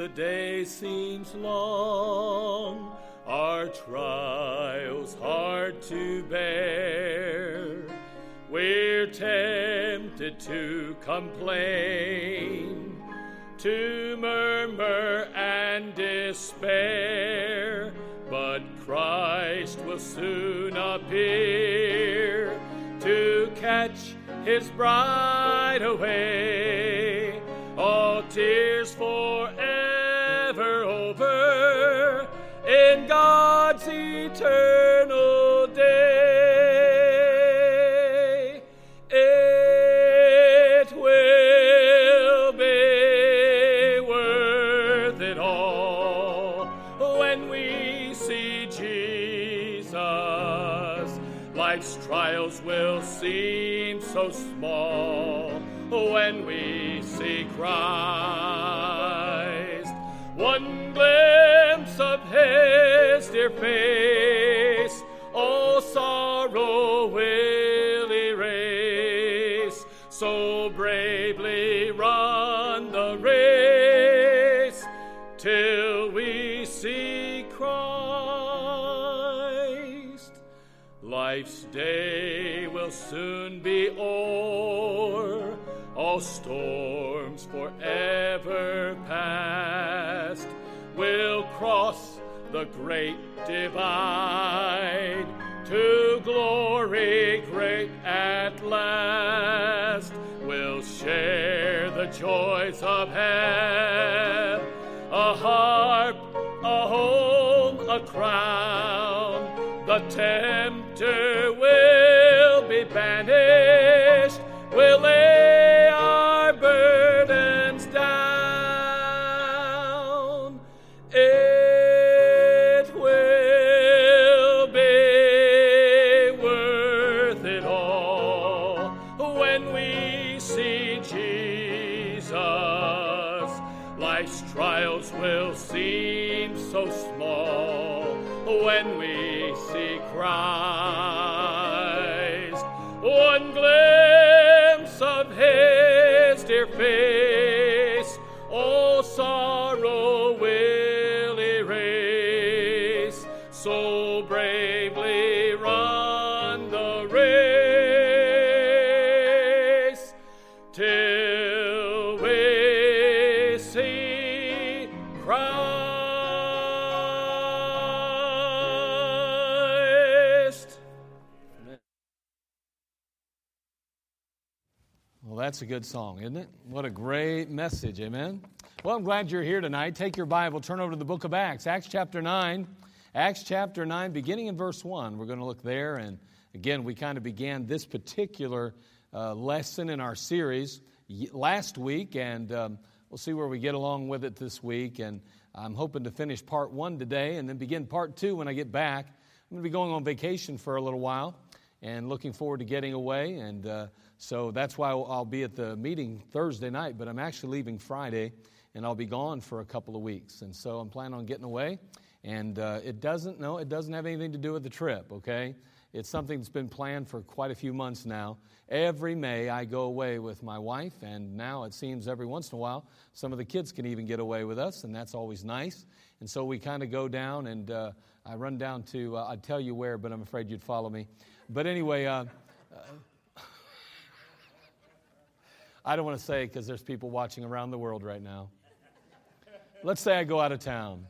the day seems long, our trials hard to bear. We're tempted to complain, to murmur and despair, but Christ will soon appear to catch his bride away. All tears when we see Christ. One glimpse of His dear face, all sorrow will erase. So bravely run the race till we see Christ. Life's day will soon be o'er, all storms forever past. We'll cross the great divide to glory great at last. We'll share the joys of heaven, a harp, a home, a crown. The tempter will be banished. Trials will seem so small when we see Christ. That's a good song, isn't it? What a great message, amen? Well, I'm glad you're here tonight. Take your Bible, turn over to the book of Acts, Acts chapter 9. Acts chapter 9, beginning in verse 1. We're going to look there. And again, we kind of began this particular uh, lesson in our series last week, and um, we'll see where we get along with it this week. And I'm hoping to finish part one today and then begin part two when I get back. I'm going to be going on vacation for a little while and looking forward to getting away. And uh, so that's why I'll, be at the meeting Thursday night, but I'm actually leaving Friday and I'll be gone for a couple of weeks. And so I'm planning on getting away. And uh, it doesn't, no, it doesn't have anything to do with the trip, okay? It's something that's been planned for quite a few months now. Every May, I go away with my wife, and now it seems every once in a while, some of the kids can even get away with us, and that's always nice. And so we kind of go down, and uh, I run down to, uh, I'd tell you where, but I'm afraid you'd follow me. But anyway, uh, I don't want to say because there's people watching around the world right now. Let's say I go out of town.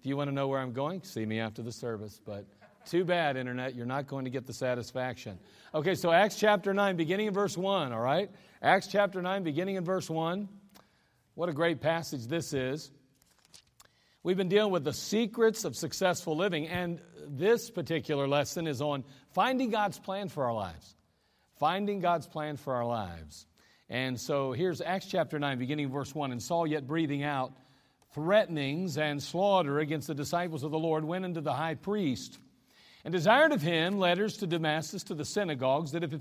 If you want to know where I'm going, see me after the service. But too bad, Internet, you're not going to get the satisfaction. Okay, so Acts chapter 9, beginning in verse 1, all right? Acts chapter 9, beginning in verse 1. What a great passage this is. We've been dealing with the secrets of successful living, and this particular lesson is on finding God's plan for our lives. Finding God's plan for our lives. And so here's Acts chapter 9, beginning verse 1. And Saul, yet breathing out threatenings and slaughter against the disciples of the Lord, went unto the high priest and desired of him letters to Damascus to the synagogues, that if,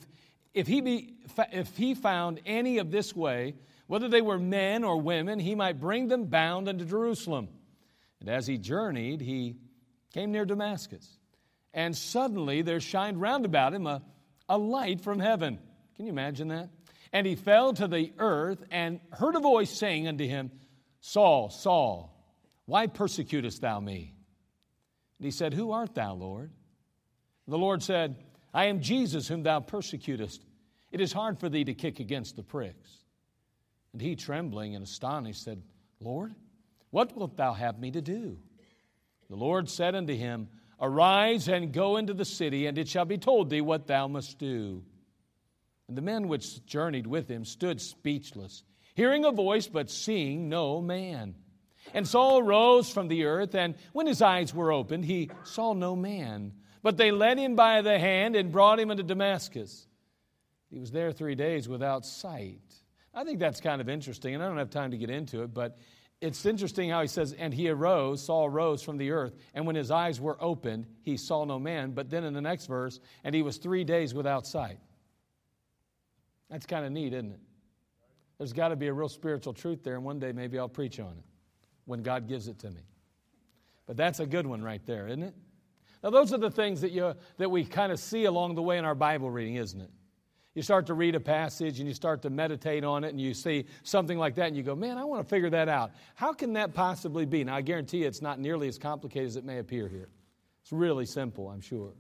if, he, be, if he found any of this way, whether they were men or women, he might bring them bound unto Jerusalem. And as he journeyed, he came near Damascus. And suddenly there shined round about him a, a light from heaven. Can you imagine that? And he fell to the earth and heard a voice saying unto him, Saul, Saul, why persecutest thou me? And he said, Who art thou, Lord? The Lord said, I am Jesus whom thou persecutest. It is hard for thee to kick against the pricks. And he, trembling and astonished, said, Lord, what wilt thou have me to do? The Lord said unto him, Arise and go into the city, and it shall be told thee what thou must do. And the men which journeyed with him stood speechless, hearing a voice, but seeing no man. And Saul rose from the earth, and when his eyes were opened, he saw no man. But they led him by the hand and brought him into Damascus. He was there three days without sight. I think that's kind of interesting, and I don't have time to get into it, but it's interesting how he says, And he arose, Saul rose from the earth, and when his eyes were opened, he saw no man. But then in the next verse, and he was three days without sight. That's kind of neat, isn't it? There's got to be a real spiritual truth there, and one day maybe I'll preach on it when God gives it to me. But that's a good one right there, isn't it? Now, those are the things that, you, that we kind of see along the way in our Bible reading, isn't it? You start to read a passage and you start to meditate on it and you see something like that and you go, man, I want to figure that out. How can that possibly be? Now, I guarantee you it's not nearly as complicated as it may appear here. It's really simple, I'm sure.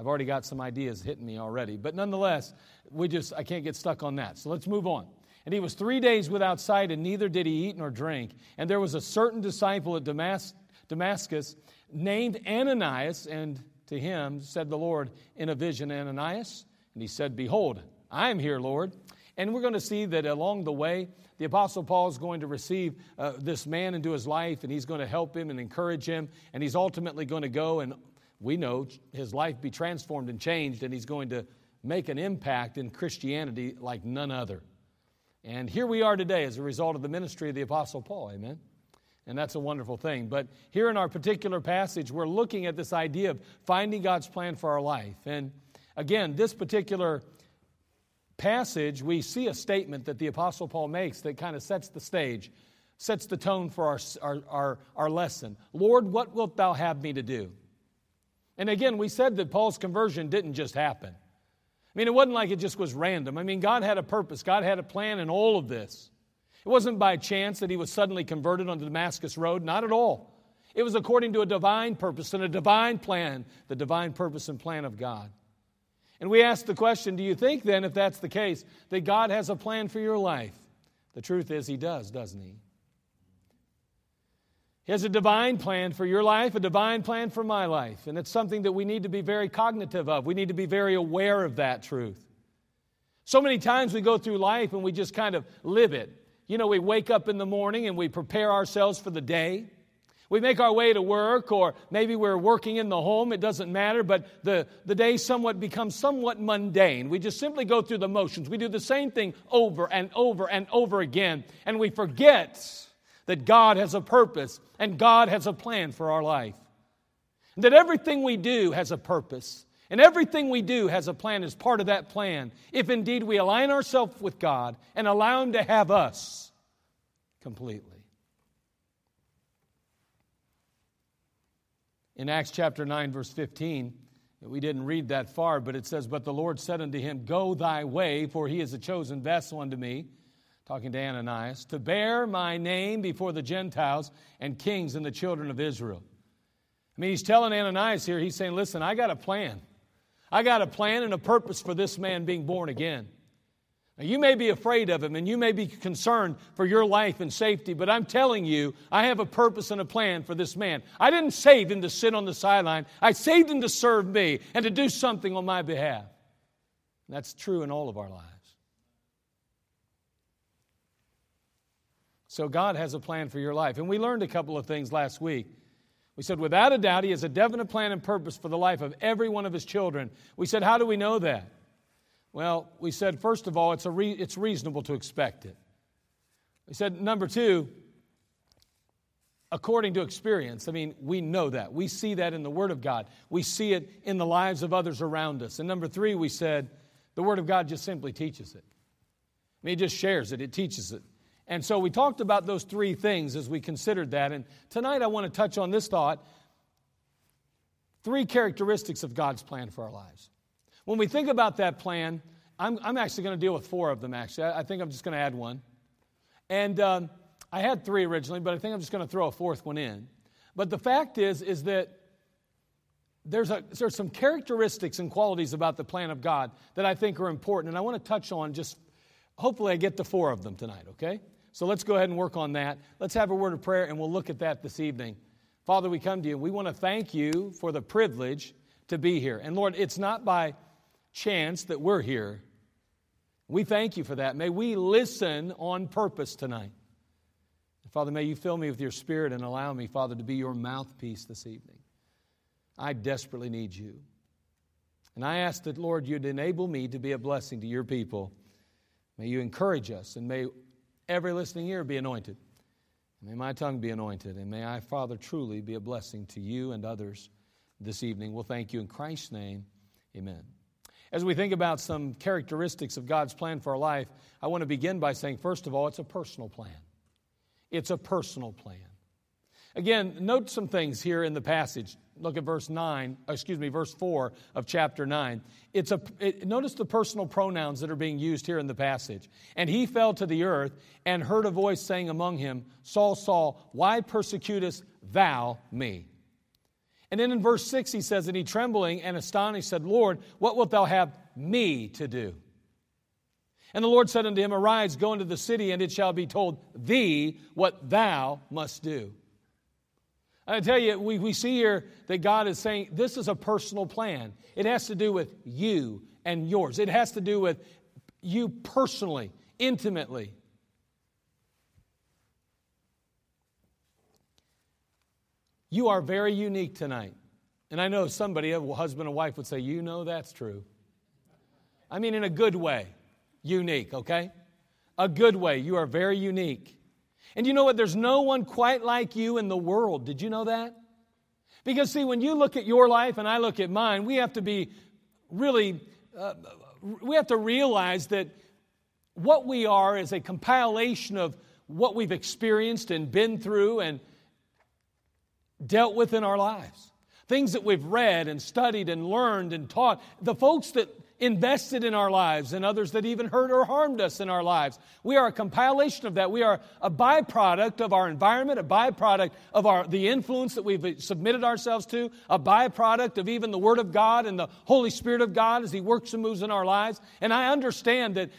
I've already got some ideas hitting me already. But nonetheless, we just, I can't get stuck on that. So let's move on. And he was three days without sight, and neither did he eat nor drink. And there was a certain disciple at Damas- Damascus named Ananias, and to him said the Lord in a vision, Ananias. And he said, Behold, I am here, Lord. And we're going to see that along the way, the Apostle Paul is going to receive uh, this man into his life, and he's going to help him and encourage him, and he's ultimately going to go and we know his life be transformed and changed, and he's going to make an impact in Christianity like none other. And here we are today as a result of the ministry of the Apostle Paul, amen? And that's a wonderful thing. But here in our particular passage, we're looking at this idea of finding God's plan for our life. And Again, this particular passage, we see a statement that the Apostle Paul makes that kind of sets the stage, sets the tone for our, our, our, our lesson. Lord, what wilt thou have me to do? And again, we said that Paul's conversion didn't just happen. I mean, it wasn't like it just was random. I mean, God had a purpose, God had a plan in all of this. It wasn't by chance that he was suddenly converted on the Damascus Road, not at all. It was according to a divine purpose and a divine plan, the divine purpose and plan of God. And we ask the question do you think then, if that's the case, that God has a plan for your life? The truth is, He does, doesn't He? He has a divine plan for your life, a divine plan for my life. And it's something that we need to be very cognitive of. We need to be very aware of that truth. So many times we go through life and we just kind of live it. You know, we wake up in the morning and we prepare ourselves for the day. We make our way to work, or maybe we're working in the home, it doesn't matter, but the, the day somewhat becomes somewhat mundane. We just simply go through the motions. We do the same thing over and over and over again, and we forget that God has a purpose and God has a plan for our life. That everything we do has a purpose. And everything we do has a plan as part of that plan, if indeed we align ourselves with God and allow Him to have us completely. In Acts chapter 9, verse 15, we didn't read that far, but it says, But the Lord said unto him, Go thy way, for he is a chosen vessel unto me, talking to Ananias, to bear my name before the Gentiles and kings and the children of Israel. I mean, he's telling Ananias here, he's saying, Listen, I got a plan. I got a plan and a purpose for this man being born again. Now, you may be afraid of him and you may be concerned for your life and safety, but I'm telling you, I have a purpose and a plan for this man. I didn't save him to sit on the sideline, I saved him to serve me and to do something on my behalf. And that's true in all of our lives. So, God has a plan for your life. And we learned a couple of things last week. We said, without a doubt, He has a definite plan and purpose for the life of every one of His children. We said, how do we know that? Well, we said, first of all, it's, a re- it's reasonable to expect it. We said, number two, according to experience. I mean, we know that. We see that in the Word of God, we see it in the lives of others around us. And number three, we said, the Word of God just simply teaches it. I mean, it just shares it, it teaches it. And so we talked about those three things as we considered that. And tonight I want to touch on this thought three characteristics of God's plan for our lives. When we think about that plan, I'm, I'm actually going to deal with four of them, actually. I, I think I'm just going to add one. And um, I had three originally, but I think I'm just going to throw a fourth one in. But the fact is, is that there's, a, there's some characteristics and qualities about the plan of God that I think are important, and I want to touch on just, hopefully, I get to four of them tonight, okay? So let's go ahead and work on that. Let's have a word of prayer, and we'll look at that this evening. Father, we come to you. We want to thank you for the privilege to be here. And Lord, it's not by chance that we're here. We thank you for that. May we listen on purpose tonight. Father, may you fill me with your spirit and allow me, Father, to be your mouthpiece this evening. I desperately need you. And I ask that, Lord, you'd enable me to be a blessing to your people. May you encourage us, and may every listening ear be anointed. May my tongue be anointed, and may I, Father, truly be a blessing to you and others this evening. We'll thank you in Christ's name. Amen. As we think about some characteristics of God's plan for our life, I want to begin by saying, first of all, it's a personal plan. It's a personal plan. Again, note some things here in the passage look at verse 9, excuse me, verse 4 of chapter 9. It's a, it, notice the personal pronouns that are being used here in the passage. And he fell to the earth and heard a voice saying among him, Saul, Saul, why persecutest thou me? And then in verse 6 he says, And he trembling and astonished said, Lord, what wilt thou have me to do? And the Lord said unto him, Arise, go into the city, and it shall be told thee what thou must do. I tell you, we, we see here that God is saying this is a personal plan. It has to do with you and yours, it has to do with you personally, intimately. You are very unique tonight. And I know somebody, a husband and wife, would say, You know that's true. I mean, in a good way, unique, okay? A good way. You are very unique. And you know what? There's no one quite like you in the world. Did you know that? Because, see, when you look at your life and I look at mine, we have to be really, uh, we have to realize that what we are is a compilation of what we've experienced and been through and dealt with in our lives. Things that we've read and studied and learned and taught. The folks that invested in our lives and others that even hurt or harmed us in our lives. We are a compilation of that. We are a byproduct of our environment, a byproduct of our, the influence that we've submitted ourselves to, a byproduct of even the Word of God and the Holy Spirit of God as He works and moves in our lives. And I understand that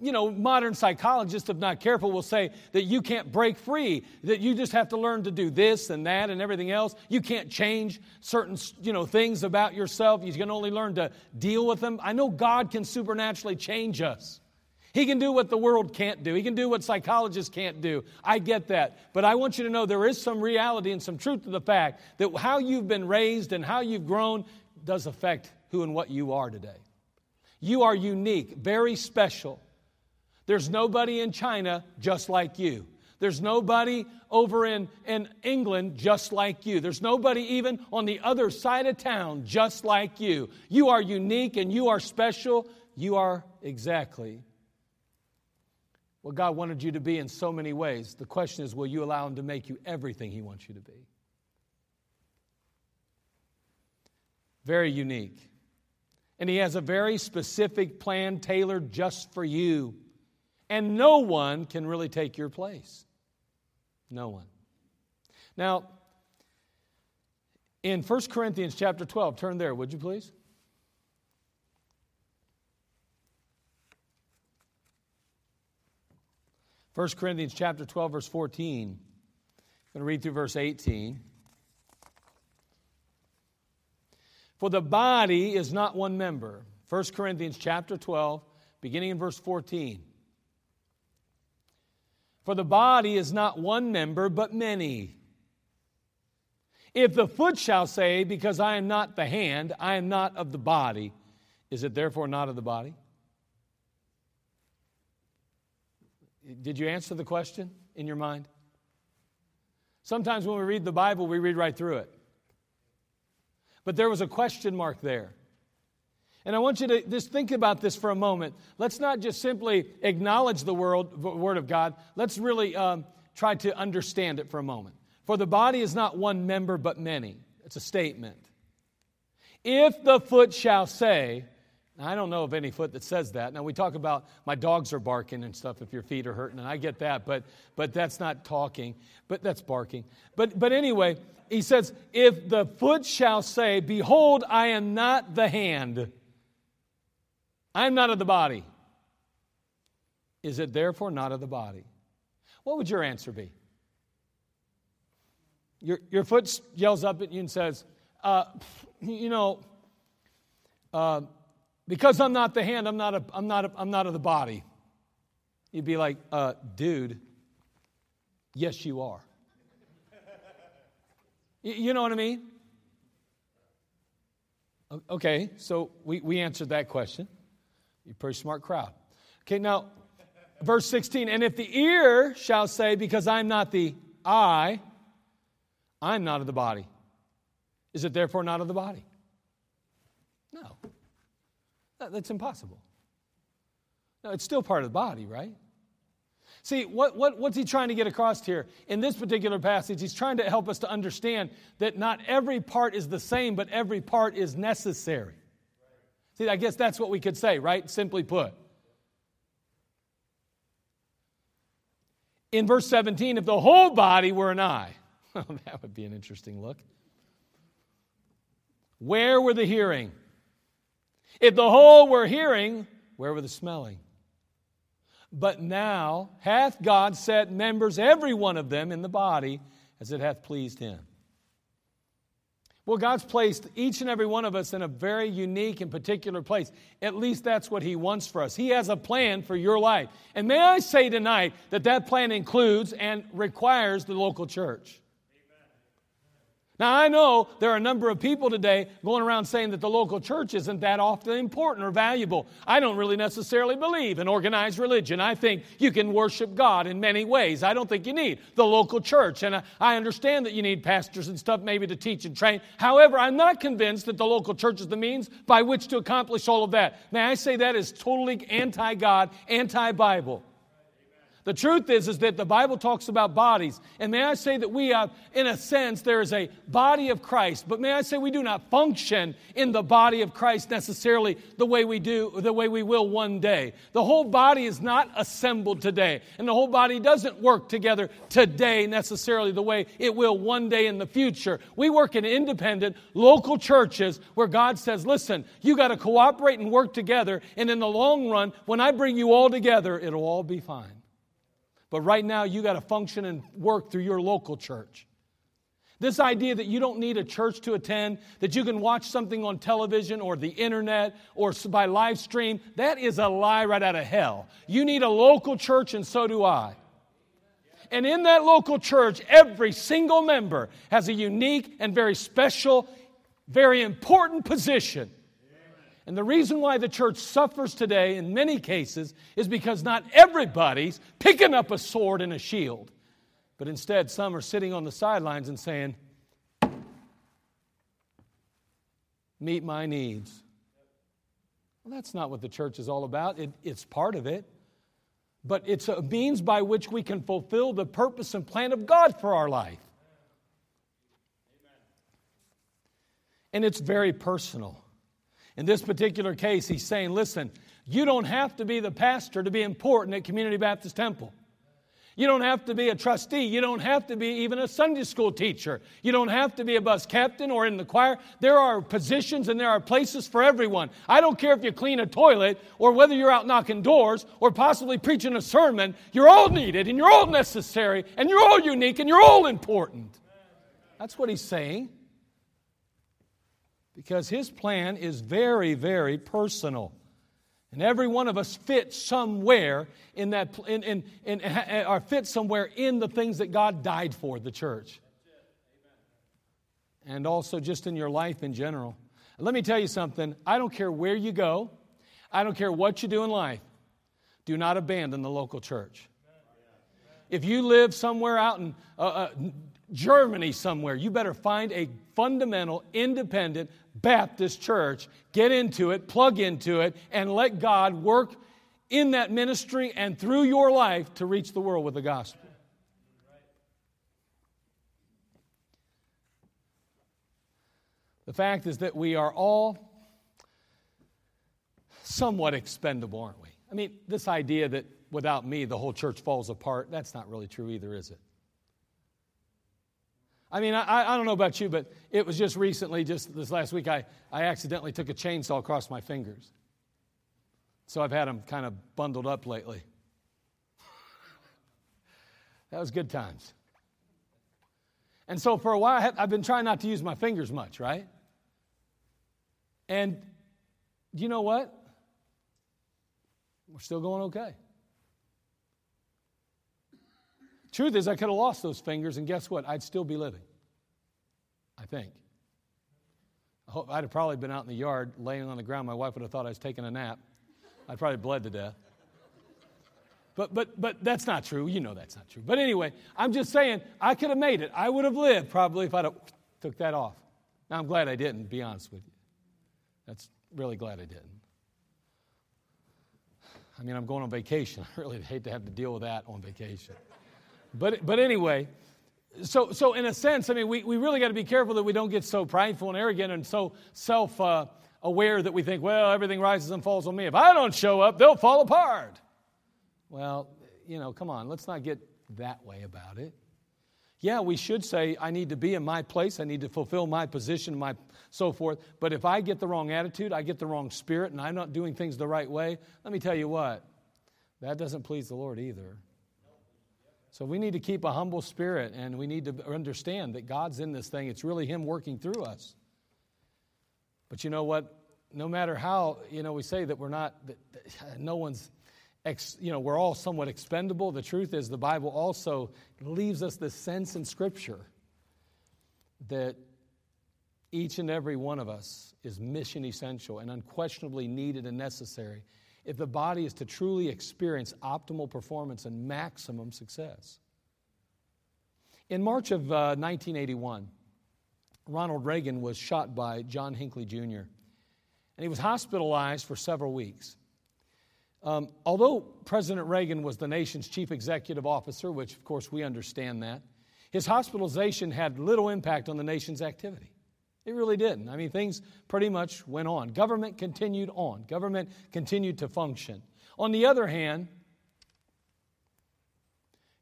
you know, modern psychologists, if not careful, will say that you can't break free, that you just have to learn to do this and that and everything else. You can't change certain, you know, things about yourself. You can only learn to deal with them. I know God can supernaturally change us. He can do what the world can't do. He can do what psychologists can't do. I get that. But I want you to know there is some reality and some truth to the fact that how you've been raised and how you've grown does affect who and what you are today. You are unique, very special. There's nobody in China just like you. There's nobody over in, in England just like you. There's nobody even on the other side of town just like you. You are unique and you are special. You are exactly what God wanted you to be in so many ways. The question is will you allow Him to make you everything He wants you to be? Very unique. And He has a very specific plan tailored just for you. And no one can really take your place. No one. Now, in 1 Corinthians chapter 12, turn there, would you please? First Corinthians chapter 12, verse 14. I'm going to read through verse 18. For the body is not one member. 1 Corinthians chapter 12, beginning in verse 14. For the body is not one member, but many. If the foot shall say, Because I am not the hand, I am not of the body, is it therefore not of the body? Did you answer the question in your mind? Sometimes when we read the Bible, we read right through it. But there was a question mark there. And I want you to just think about this for a moment. Let's not just simply acknowledge the word, word of God, let's really um, try to understand it for a moment. For the body is not one member, but many. It's a statement. If the foot shall say, I don't know of any foot that says that. Now, we talk about my dogs are barking and stuff if your feet are hurting, and I get that, but, but that's not talking, but that's barking. But, but anyway, he says, If the foot shall say, Behold, I am not the hand, I am not of the body, is it therefore not of the body? What would your answer be? Your, your foot yells up at you and says, uh, You know, uh, because I'm not the hand, I'm not, a, I'm not, a, I'm not of the body. You'd be like, uh, dude, yes, you are. you know what I mean? Okay, so we, we answered that question. You're a pretty smart crowd. Okay, now, verse 16, and if the ear shall say, Because I'm not the eye, I'm not of the body, is it therefore not of the body? No. That's impossible. No, it's still part of the body, right? See, what, what, what's he trying to get across here? In this particular passage, he's trying to help us to understand that not every part is the same, but every part is necessary. See, I guess that's what we could say, right? Simply put. In verse 17, if the whole body were an eye, well, that would be an interesting look. Where were the hearing? If the whole were hearing, where were the smelling? But now hath God set members, every one of them, in the body as it hath pleased him. Well, God's placed each and every one of us in a very unique and particular place. At least that's what He wants for us. He has a plan for your life. And may I say tonight that that plan includes and requires the local church. Now, I know there are a number of people today going around saying that the local church isn't that often important or valuable. I don't really necessarily believe in organized religion. I think you can worship God in many ways. I don't think you need the local church. And I understand that you need pastors and stuff maybe to teach and train. However, I'm not convinced that the local church is the means by which to accomplish all of that. May I say that is totally anti God, anti Bible. The truth is, is that the Bible talks about bodies. And may I say that we have, in a sense, there is a body of Christ. But may I say we do not function in the body of Christ necessarily the way we do, the way we will one day. The whole body is not assembled today. And the whole body doesn't work together today necessarily the way it will one day in the future. We work in independent, local churches where God says, listen, you got to cooperate and work together. And in the long run, when I bring you all together, it'll all be fine. But right now, you got to function and work through your local church. This idea that you don't need a church to attend, that you can watch something on television or the internet or by live stream, that is a lie right out of hell. You need a local church, and so do I. And in that local church, every single member has a unique and very special, very important position and the reason why the church suffers today in many cases is because not everybody's picking up a sword and a shield, but instead some are sitting on the sidelines and saying, Meet my needs. Well, that's not what the church is all about. It, it's part of it. But it's a means by which we can fulfill the purpose and plan of God for our life. And it's very personal. In this particular case, he's saying, listen, you don't have to be the pastor to be important at Community Baptist Temple. You don't have to be a trustee. You don't have to be even a Sunday school teacher. You don't have to be a bus captain or in the choir. There are positions and there are places for everyone. I don't care if you clean a toilet or whether you're out knocking doors or possibly preaching a sermon. You're all needed and you're all necessary and you're all unique and you're all important. That's what he's saying because his plan is very, very personal. And every one of us fits somewhere in that, in, in, in, or fit somewhere in the things that God died for, the church. And also just in your life in general. Let me tell you something. I don't care where you go, I don't care what you do in life. Do not abandon the local church. If you live somewhere out in uh, uh, Germany somewhere, you better find a fundamental, independent Baptist church, get into it, plug into it, and let God work in that ministry and through your life to reach the world with the gospel. The fact is that we are all somewhat expendable, aren't we? I mean, this idea that without me the whole church falls apart, that's not really true either, is it? I mean, I, I don't know about you, but it was just recently, just this last week, I, I accidentally took a chainsaw across my fingers. So I've had them kind of bundled up lately. that was good times. And so for a while, I've been trying not to use my fingers much, right? And do you know what? We're still going okay. Truth is, I could have lost those fingers, and guess what? I'd still be living. I think. I I'd have probably been out in the yard laying on the ground. My wife would have thought I was taking a nap. I'd probably bled to death. But, but, but that's not true. You know that's not true. But anyway, I'm just saying, I could have made it. I would have lived probably if I'd took that off. Now, I'm glad I didn't, be honest with you. That's really glad I didn't. I mean, I'm going on vacation. I really hate to have to deal with that on vacation. But, but anyway, so, so in a sense, I mean, we, we really got to be careful that we don't get so prideful and arrogant and so self uh, aware that we think, well, everything rises and falls on me. If I don't show up, they'll fall apart. Well, you know, come on, let's not get that way about it. Yeah, we should say, I need to be in my place, I need to fulfill my position, my so forth. But if I get the wrong attitude, I get the wrong spirit, and I'm not doing things the right way, let me tell you what, that doesn't please the Lord either. So we need to keep a humble spirit and we need to understand that God's in this thing. It's really Him working through us. But you know what? No matter how, you know, we say that we're not, that, that no one's, ex, you know, we're all somewhat expendable. The truth is, the Bible also leaves us the sense in Scripture that each and every one of us is mission essential and unquestionably needed and necessary if the body is to truly experience optimal performance and maximum success. In March of uh, 1981, Ronald Reagan was shot by John Hinckley Jr., and he was hospitalized for several weeks. Um, although President Reagan was the nation's chief executive officer, which of course we understand that, his hospitalization had little impact on the nation's activity. It really didn't. I mean, things pretty much went on. Government continued on, government continued to function. On the other hand,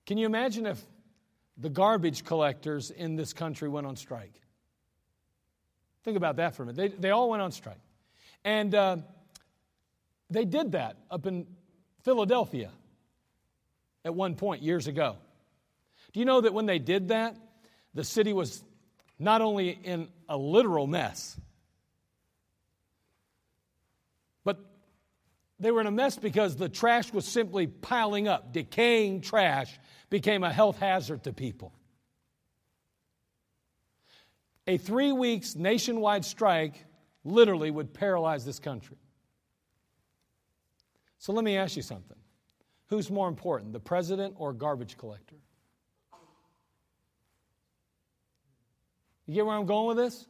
can you imagine if the garbage collectors in this country went on strike? Think about that for a minute. They, they all went on strike. And uh, they did that up in Philadelphia at one point years ago. Do you know that when they did that, the city was not only in a literal mess, but they were in a mess because the trash was simply piling up. Decaying trash became a health hazard to people. A three weeks nationwide strike literally would paralyze this country. So let me ask you something. Who's more important, the president or garbage collector? You get where I'm going with this?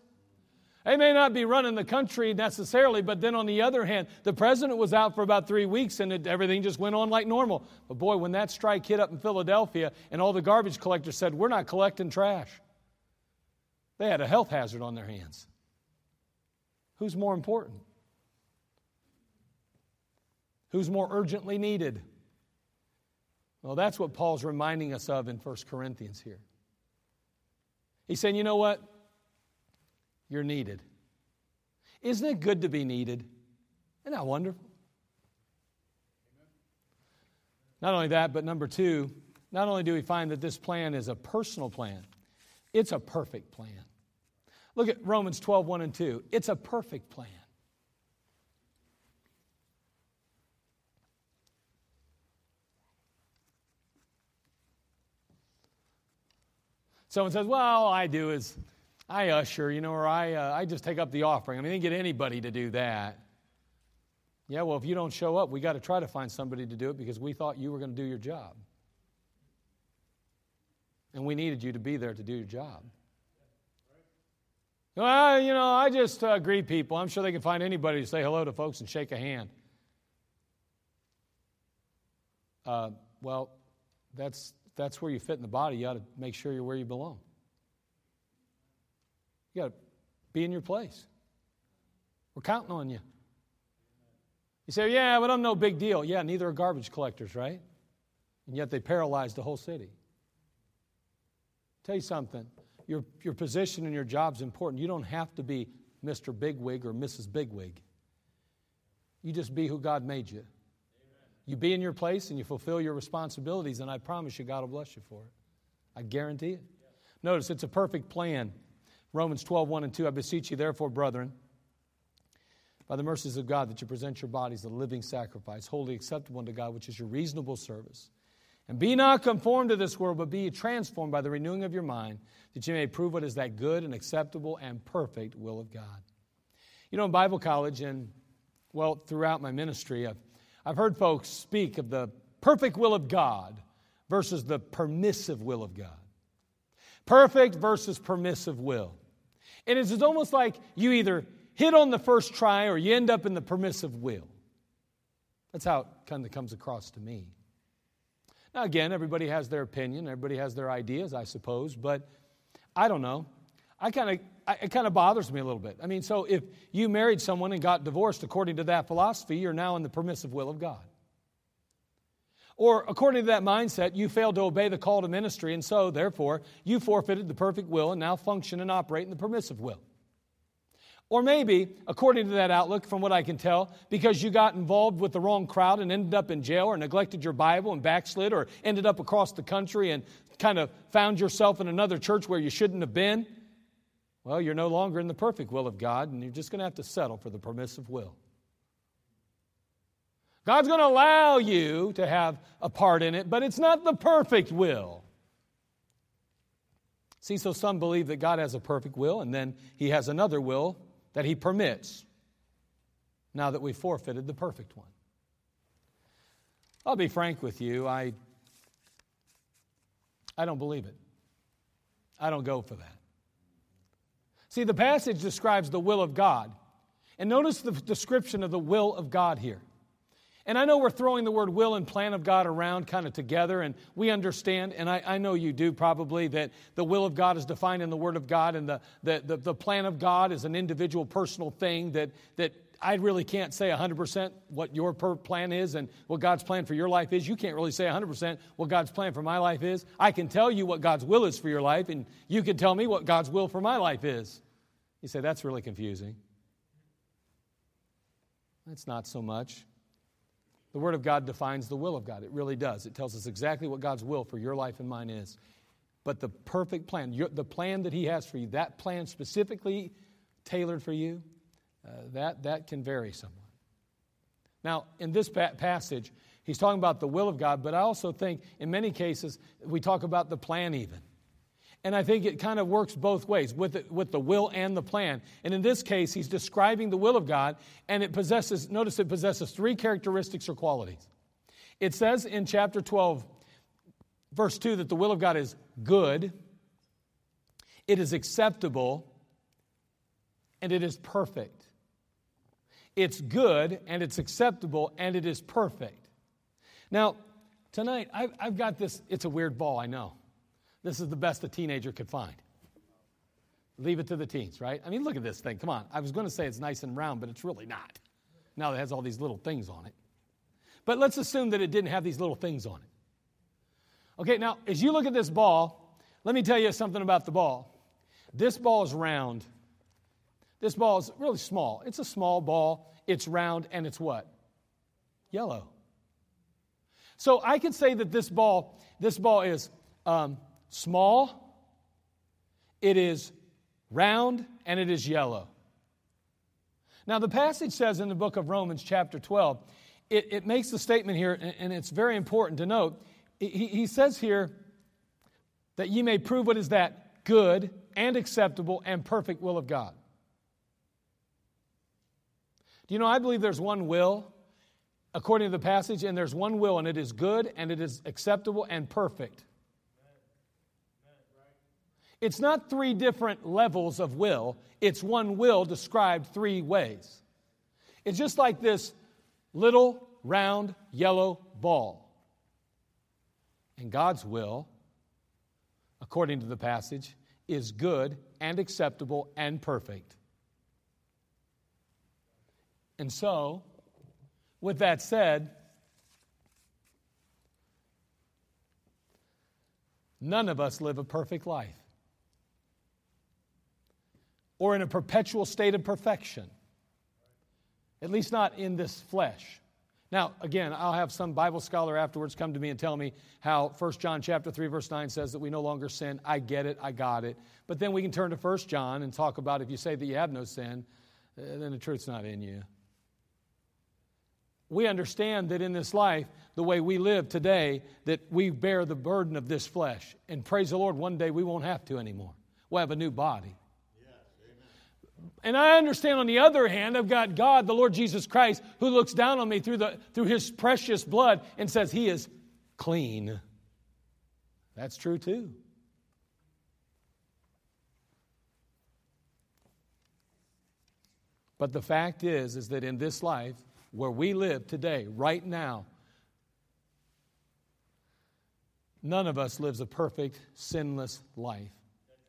They may not be running the country necessarily, but then on the other hand, the president was out for about three weeks and it, everything just went on like normal. But boy, when that strike hit up in Philadelphia and all the garbage collectors said, We're not collecting trash, they had a health hazard on their hands. Who's more important? Who's more urgently needed? Well, that's what Paul's reminding us of in 1 Corinthians here. He's saying, you know what? You're needed. Isn't it good to be needed? Isn't that wonderful? Not only that, but number two, not only do we find that this plan is a personal plan, it's a perfect plan. Look at Romans 12, 1 and 2. It's a perfect plan. Someone says, Well, all I do is I usher, you know, or I, uh, I just take up the offering. I mean, they didn't get anybody to do that. Yeah, well, if you don't show up, we got to try to find somebody to do it because we thought you were going to do your job. And we needed you to be there to do your job. Well, you know, I just uh, greet people. I'm sure they can find anybody to say hello to folks and shake a hand. Uh, well, that's that's where you fit in the body, you ought to make sure you're where you belong. You got to be in your place. We're counting on you. You say, yeah, but I'm no big deal. Yeah, neither are garbage collectors, right? And yet they paralyzed the whole city. Tell you something your, your position and your job is important. You don't have to be Mr. Bigwig or Mrs. Bigwig. You just be who God made you. You be in your place and you fulfill your responsibilities, and I promise you, God will bless you for it. I guarantee it. Notice it's a perfect plan. Romans 12, 1 and 2. I beseech you, therefore, brethren, by the mercies of God, that you present your bodies a living sacrifice, holy acceptable unto God, which is your reasonable service. And be not conformed to this world, but be transformed by the renewing of your mind, that you may prove what is that good and acceptable and perfect will of God. You know, in Bible college and, well, throughout my ministry, I've, I've heard folks speak of the perfect will of God versus the permissive will of God. Perfect versus permissive will. And it's almost like you either hit on the first try or you end up in the permissive will. That's how it kind of comes across to me. Now, again, everybody has their opinion, everybody has their ideas, I suppose, but I don't know. I kind of it kind of bothers me a little bit. I mean, so if you married someone and got divorced according to that philosophy, you're now in the permissive will of God. Or according to that mindset, you failed to obey the call to ministry, and so, therefore, you forfeited the perfect will and now function and operate in the permissive will. Or maybe, according to that outlook, from what I can tell, because you got involved with the wrong crowd and ended up in jail or neglected your Bible and backslid or ended up across the country and kind of found yourself in another church where you shouldn't have been, well, you're no longer in the perfect will of God and you're just going to have to settle for the permissive will. God's going to allow you to have a part in it, but it's not the perfect will. See, so some believe that God has a perfect will and then he has another will that He permits now that we've forfeited the perfect one. I'll be frank with you, I, I don't believe it. I don't go for that. See, the passage describes the will of God. And notice the description of the will of God here. And I know we're throwing the word will and plan of God around kind of together, and we understand, and I, I, know you do probably, that the will of God is defined in the Word of God, and the, the, the, the plan of God is an individual personal thing that, that I really can't say 100% what your plan is and what God's plan for your life is. You can't really say 100% what God's plan for my life is. I can tell you what God's will is for your life, and you can tell me what God's will for my life is. You say, that's really confusing. That's not so much. The Word of God defines the will of God. It really does. It tells us exactly what God's will for your life and mine is. But the perfect plan, your, the plan that He has for you, that plan specifically tailored for you, uh, that, that can vary somewhat. Now, in this pa- passage, he's talking about the will of God, but I also think in many cases we talk about the plan even. And I think it kind of works both ways with the, with the will and the plan. And in this case, he's describing the will of God, and it possesses, notice it possesses three characteristics or qualities. It says in chapter 12, verse 2, that the will of God is good, it is acceptable, and it is perfect. It's good, and it's acceptable, and it is perfect. Now, tonight, I've, I've got this, it's a weird ball, I know. This is the best a teenager could find. Leave it to the teens, right? I mean, look at this thing. Come on. I was going to say it's nice and round, but it's really not. Now it has all these little things on it. But let's assume that it didn't have these little things on it. Okay, now as you look at this ball, let me tell you something about the ball. This ball is round. This ball is really small. It's a small ball, it's round, and it's what? Yellow. So I could say that this ball, this ball is um, small, it is round, and it is yellow. Now, the passage says in the book of Romans, chapter 12, it, it makes the statement here, and it's very important to note. He, he says here that ye may prove what is that good and acceptable and perfect will of God. Do you know, I believe there's one will according to the passage, and there's one will, and it is good and it is acceptable and perfect. It's not three different levels of will, it's one will described three ways. It's just like this little round yellow ball. And God's will, according to the passage, is good and acceptable and perfect. And so, with that said, none of us live a perfect life or in a perpetual state of perfection, at least not in this flesh. Now, again, I'll have some Bible scholar afterwards come to me and tell me how 1 John chapter 3 verse 9 says that we no longer sin. I get it, I got it. But then we can turn to 1 John and talk about if you say that you have no sin, uh, then the truth's not in you. We understand that in this life, the way we live today, that we bear the burden of this flesh. And praise the Lord, one day we won't have to anymore. We'll have a new body. And I understand on the other hand, I've got God, the Lord Jesus Christ, who looks down on me through, the, through his precious blood and says, He is clean. That's true too. But the fact is, is that in this life, where we live today, right now, none of us lives a perfect, sinless life.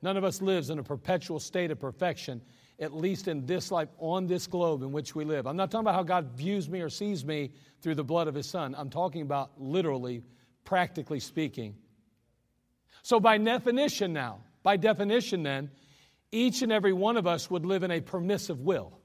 None of us lives in a perpetual state of perfection at least in this life, on this globe in which we live. I'm not talking about how God views me or sees me through the blood of His Son. I'm talking about literally, practically speaking. So, by definition, now, by definition, then, each and every one of us would live in a permissive will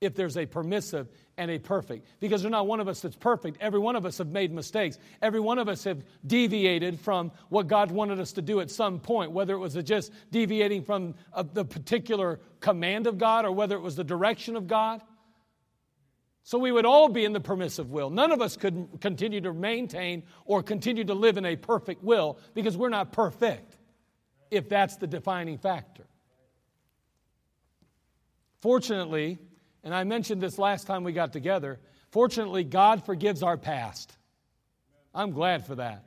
if there's a permissive and a perfect. Because there's not one of us that's perfect. Every one of us have made mistakes. Every one of us have deviated from what God wanted us to do at some point, whether it was just deviating from a, the particular command of God or whether it was the direction of God. So we would all be in the permissive will. None of us could continue to maintain or continue to live in a perfect will because we're not perfect, if that's the defining factor. Fortunately, and I mentioned this last time we got together. Fortunately, God forgives our past. I'm glad for that.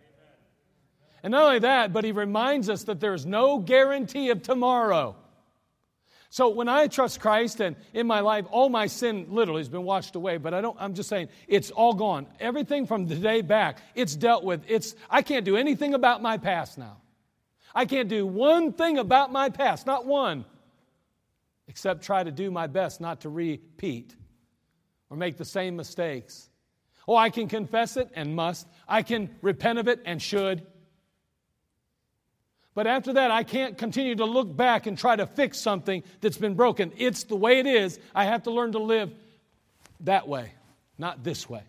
And not only that, but He reminds us that there's no guarantee of tomorrow. So when I trust Christ and in my life, all my sin literally has been washed away, but I don't, I'm just saying it's all gone. Everything from the day back, it's dealt with. It's, I can't do anything about my past now. I can't do one thing about my past, not one except try to do my best not to repeat or make the same mistakes. Oh, I can confess it and must. I can repent of it and should. But after that, I can't continue to look back and try to fix something that's been broken. It's the way it is. I have to learn to live that way, not this way.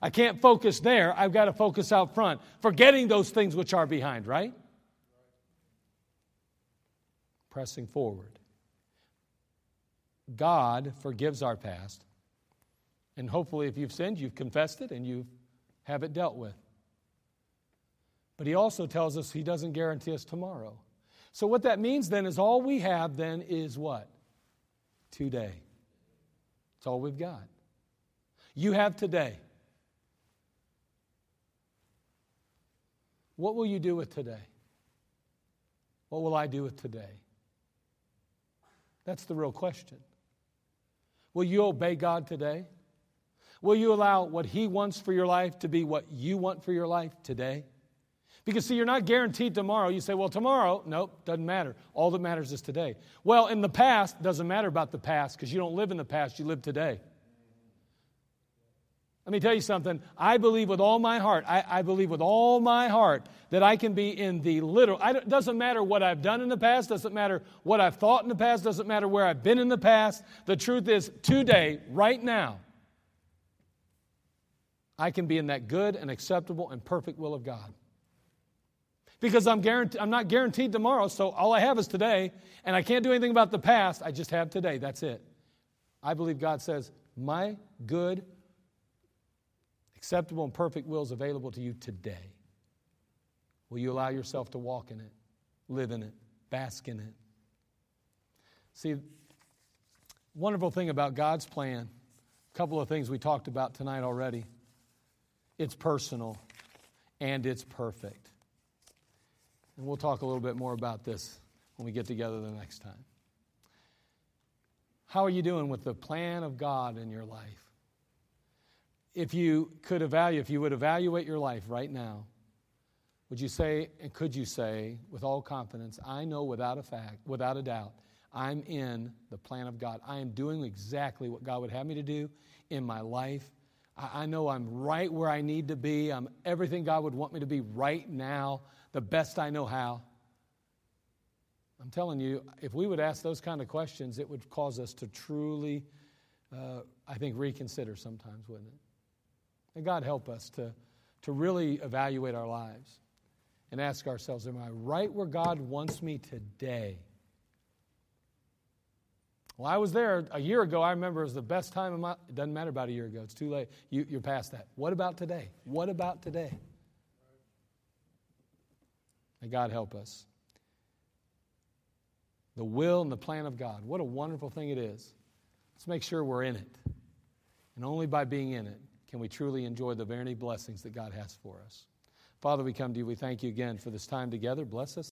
I can't focus there. I've got to focus out front, forgetting those things which are behind, right? Pressing forward. God forgives our past. And hopefully, if you've sinned, you've confessed it and you have it dealt with. But he also tells us he doesn't guarantee us tomorrow. So, what that means then is all we have then is what? Today. It's all we've got. You have today. What will you do with today? What will I do with today? That's the real question. Will you obey God today? Will you allow what He wants for your life to be what you want for your life today? Because, see, you're not guaranteed tomorrow. You say, well, tomorrow, nope, doesn't matter. All that matters is today. Well, in the past, doesn't matter about the past because you don't live in the past, you live today. Let me tell you something. I believe with all my heart, I, I believe with all my heart that I can be in the literal. It doesn't matter what I've done in the past, doesn't matter what I've thought in the past, doesn't matter where I've been in the past. The truth is, today, right now, I can be in that good and acceptable and perfect will of God. Because I'm, guaranteed, I'm not guaranteed tomorrow, so all I have is today, and I can't do anything about the past. I just have today. That's it. I believe God says, My good, acceptable and perfect will is available to you today. Will you allow yourself to walk in it, live in it, bask in it? See, wonderful thing about God's plan, a couple of things we talked about tonight already. It's personal and it's perfect. And we'll talk a little bit more about this when we get together the next time. How are you doing with the plan of God in your life? If you could evaluate, if you would evaluate your life right now, would you say and could you say with all confidence, I know without a fact, without a doubt, I'm in the plan of God. I am doing exactly what God would have me to do in my life. I, I know I'm right where I need to be. I'm everything God would want me to be right now, the best I know how. I'm telling you, if we would ask those kind of questions, it would cause us to truly, uh, I think, reconsider sometimes, wouldn't it? And God help us to, to really evaluate our lives and ask ourselves, Am I right where God wants me today? Well, I was there a year ago. I remember it was the best time of my. It doesn't matter about a year ago. It's too late. You, you're past that. What about today? What about today? May God help us. The will and the plan of God. What a wonderful thing it is. Let's make sure we're in it. And only by being in it can we truly enjoy the many blessings that God has for us. Father, we come to you. We thank you again for this time together. Bless us.